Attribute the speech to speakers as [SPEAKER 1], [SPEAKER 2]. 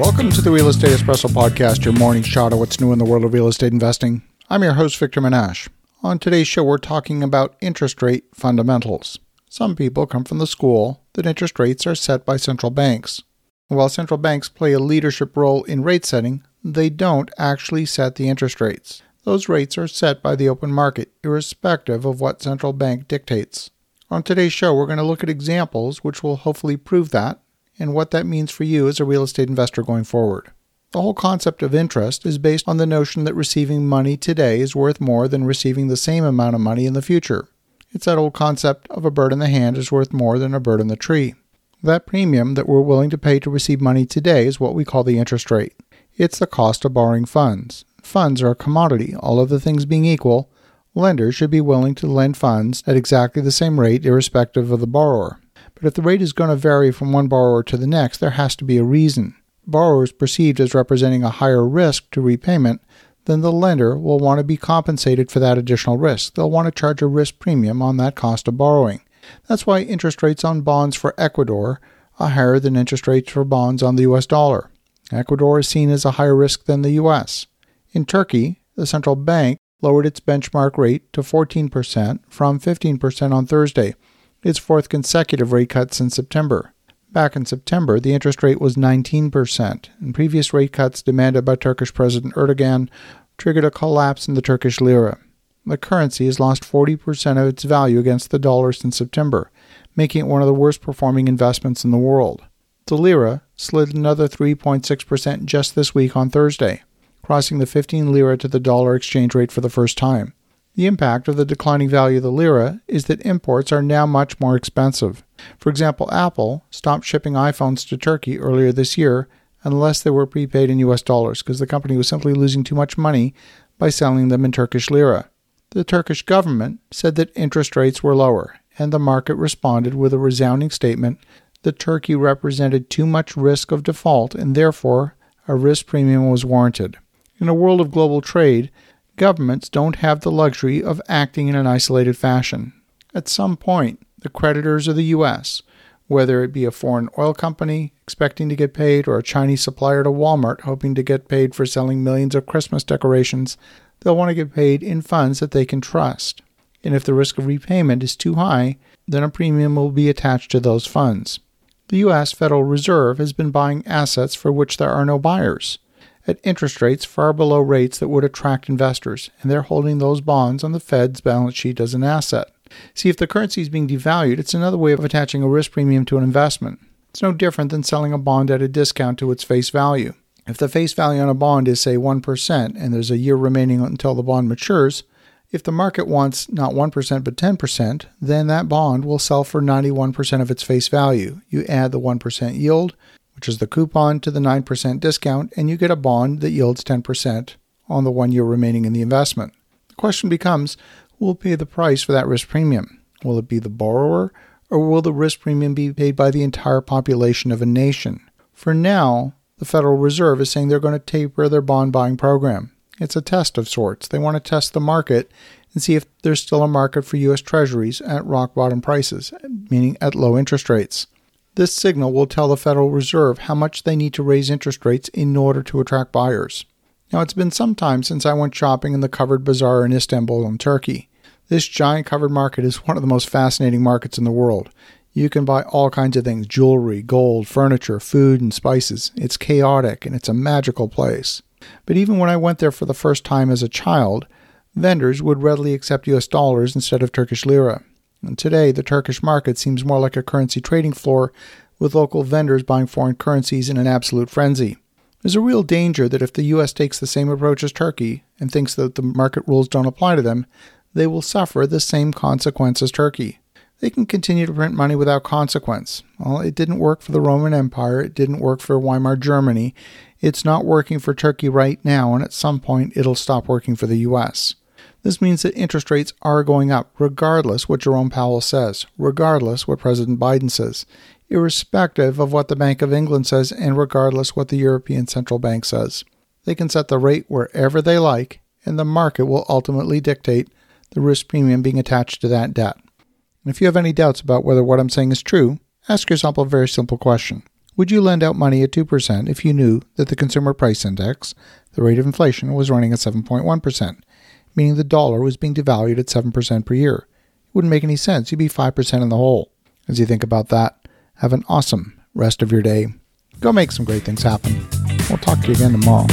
[SPEAKER 1] Welcome to the Real Estate Espresso Podcast, your morning shot of what's new in the world of real estate investing. I'm your host, Victor Menasce. On today's show, we're talking about interest rate fundamentals. Some people come from the school that interest rates are set by central banks. While central banks play a leadership role in rate setting, they don't actually set the interest rates. Those rates are set by the open market, irrespective of what central bank dictates. On today's show, we're going to look at examples which will hopefully prove that and what that means for you as a real estate investor going forward. The whole concept of interest is based on the notion that receiving money today is worth more than receiving the same amount of money in the future. It's that old concept of a bird in the hand is worth more than a bird in the tree. That premium that we're willing to pay to receive money today is what we call the interest rate. It's the cost of borrowing funds. Funds are a commodity. All of the things being equal, lenders should be willing to lend funds at exactly the same rate, irrespective of the borrower. But if the rate is going to vary from one borrower to the next, there has to be a reason. Borrowers perceived as representing a higher risk to repayment, then the lender will want to be compensated for that additional risk. They'll want to charge a risk premium on that cost of borrowing. That's why interest rates on bonds for Ecuador are higher than interest rates for bonds on the US dollar. Ecuador is seen as a higher risk than the US. In Turkey, the central bank lowered its benchmark rate to 14% from 15% on Thursday its fourth consecutive rate cut since September. Back in September, the interest rate was 19%, and previous rate cuts demanded by Turkish President Erdogan triggered a collapse in the Turkish lira. The currency has lost 40% of its value against the dollar since September, making it one of the worst performing investments in the world. The lira slid another 3.6% just this week on Thursday, crossing the 15 lira to the dollar exchange rate for the first time. The impact of the declining value of the lira is that imports are now much more expensive. For example, Apple stopped shipping iPhones to Turkey earlier this year unless they were prepaid in US dollars because the company was simply losing too much money by selling them in Turkish lira. The Turkish government said that interest rates were lower, and the market responded with a resounding statement that Turkey represented too much risk of default and therefore a risk premium was warranted. In a world of global trade, governments don't have the luxury of acting in an isolated fashion. At some point, the creditors of the U.S., whether it be a foreign oil company expecting to get paid or a Chinese supplier to Walmart hoping to get paid for selling millions of Christmas decorations, they'll want to get paid in funds that they can trust. And if the risk of repayment is too high, then a premium will be attached to those funds. The U.S. Federal Reserve has been buying assets for which there are no buyers at interest rates far below rates that would attract investors, and they're holding those bonds on the Fed's balance sheet as an asset. See, if the currency is being devalued, it's another way of attaching a risk premium to an investment. It's no different than selling a bond at a discount to its face value. If the face value on a bond is, say, 1%, and there's a year remaining until the bond matures, if the market wants not 1% but 10%, then that bond will sell for 91% of its face value. You add the 1% yield, which is the coupon to the 9% discount, and you get a bond that yields 10% on the one year remaining in the investment. The question becomes who will pay the price for that risk premium? Will it be the borrower, or will the risk premium be paid by the entire population of a nation? For now, the Federal Reserve is saying they're going to taper their bond buying program. It's a test of sorts. They want to test the market and see if there's still a market for U.S. Treasuries at rock bottom prices, meaning at low interest rates. This signal will tell the Federal Reserve how much they need to raise interest rates in order to attract buyers. Now, it's been some time since I went shopping in the covered bazaar in Istanbul in Turkey. This giant covered market is one of the most fascinating markets in the world. You can buy all kinds of things jewelry, gold, furniture, food, and spices. It's chaotic and it's a magical place. But even when I went there for the first time as a child, vendors would readily accept US dollars instead of Turkish lira. And today, the Turkish market seems more like a currency trading floor with local vendors buying foreign currencies in an absolute frenzy. There's a real danger that if the U.S. takes the same approach as Turkey and thinks that the market rules don't apply to them, they will suffer the same consequence as Turkey. They can continue to print money without consequence. Well, it didn't work for the Roman Empire, it didn't work for Weimar Germany, it's not working for Turkey right now, and at some point it'll stop working for the U.S. This means that interest rates are going up, regardless what Jerome Powell says, regardless what President Biden says, irrespective of what the Bank of England says, and regardless what the European Central Bank says. They can set the rate wherever they like, and the market will ultimately dictate the risk premium being attached to that debt. if you have any doubts about whether what I'm saying is true, ask yourself a very simple question Would you lend out money at 2% if you knew that the consumer price index, the rate of inflation, was running at 7.1%, meaning the dollar was being devalued at 7% per year? It wouldn't make any sense. You'd be 5% in the hole. As you think about that, have an awesome rest of your day. Go make some great things happen. We'll talk to you again tomorrow.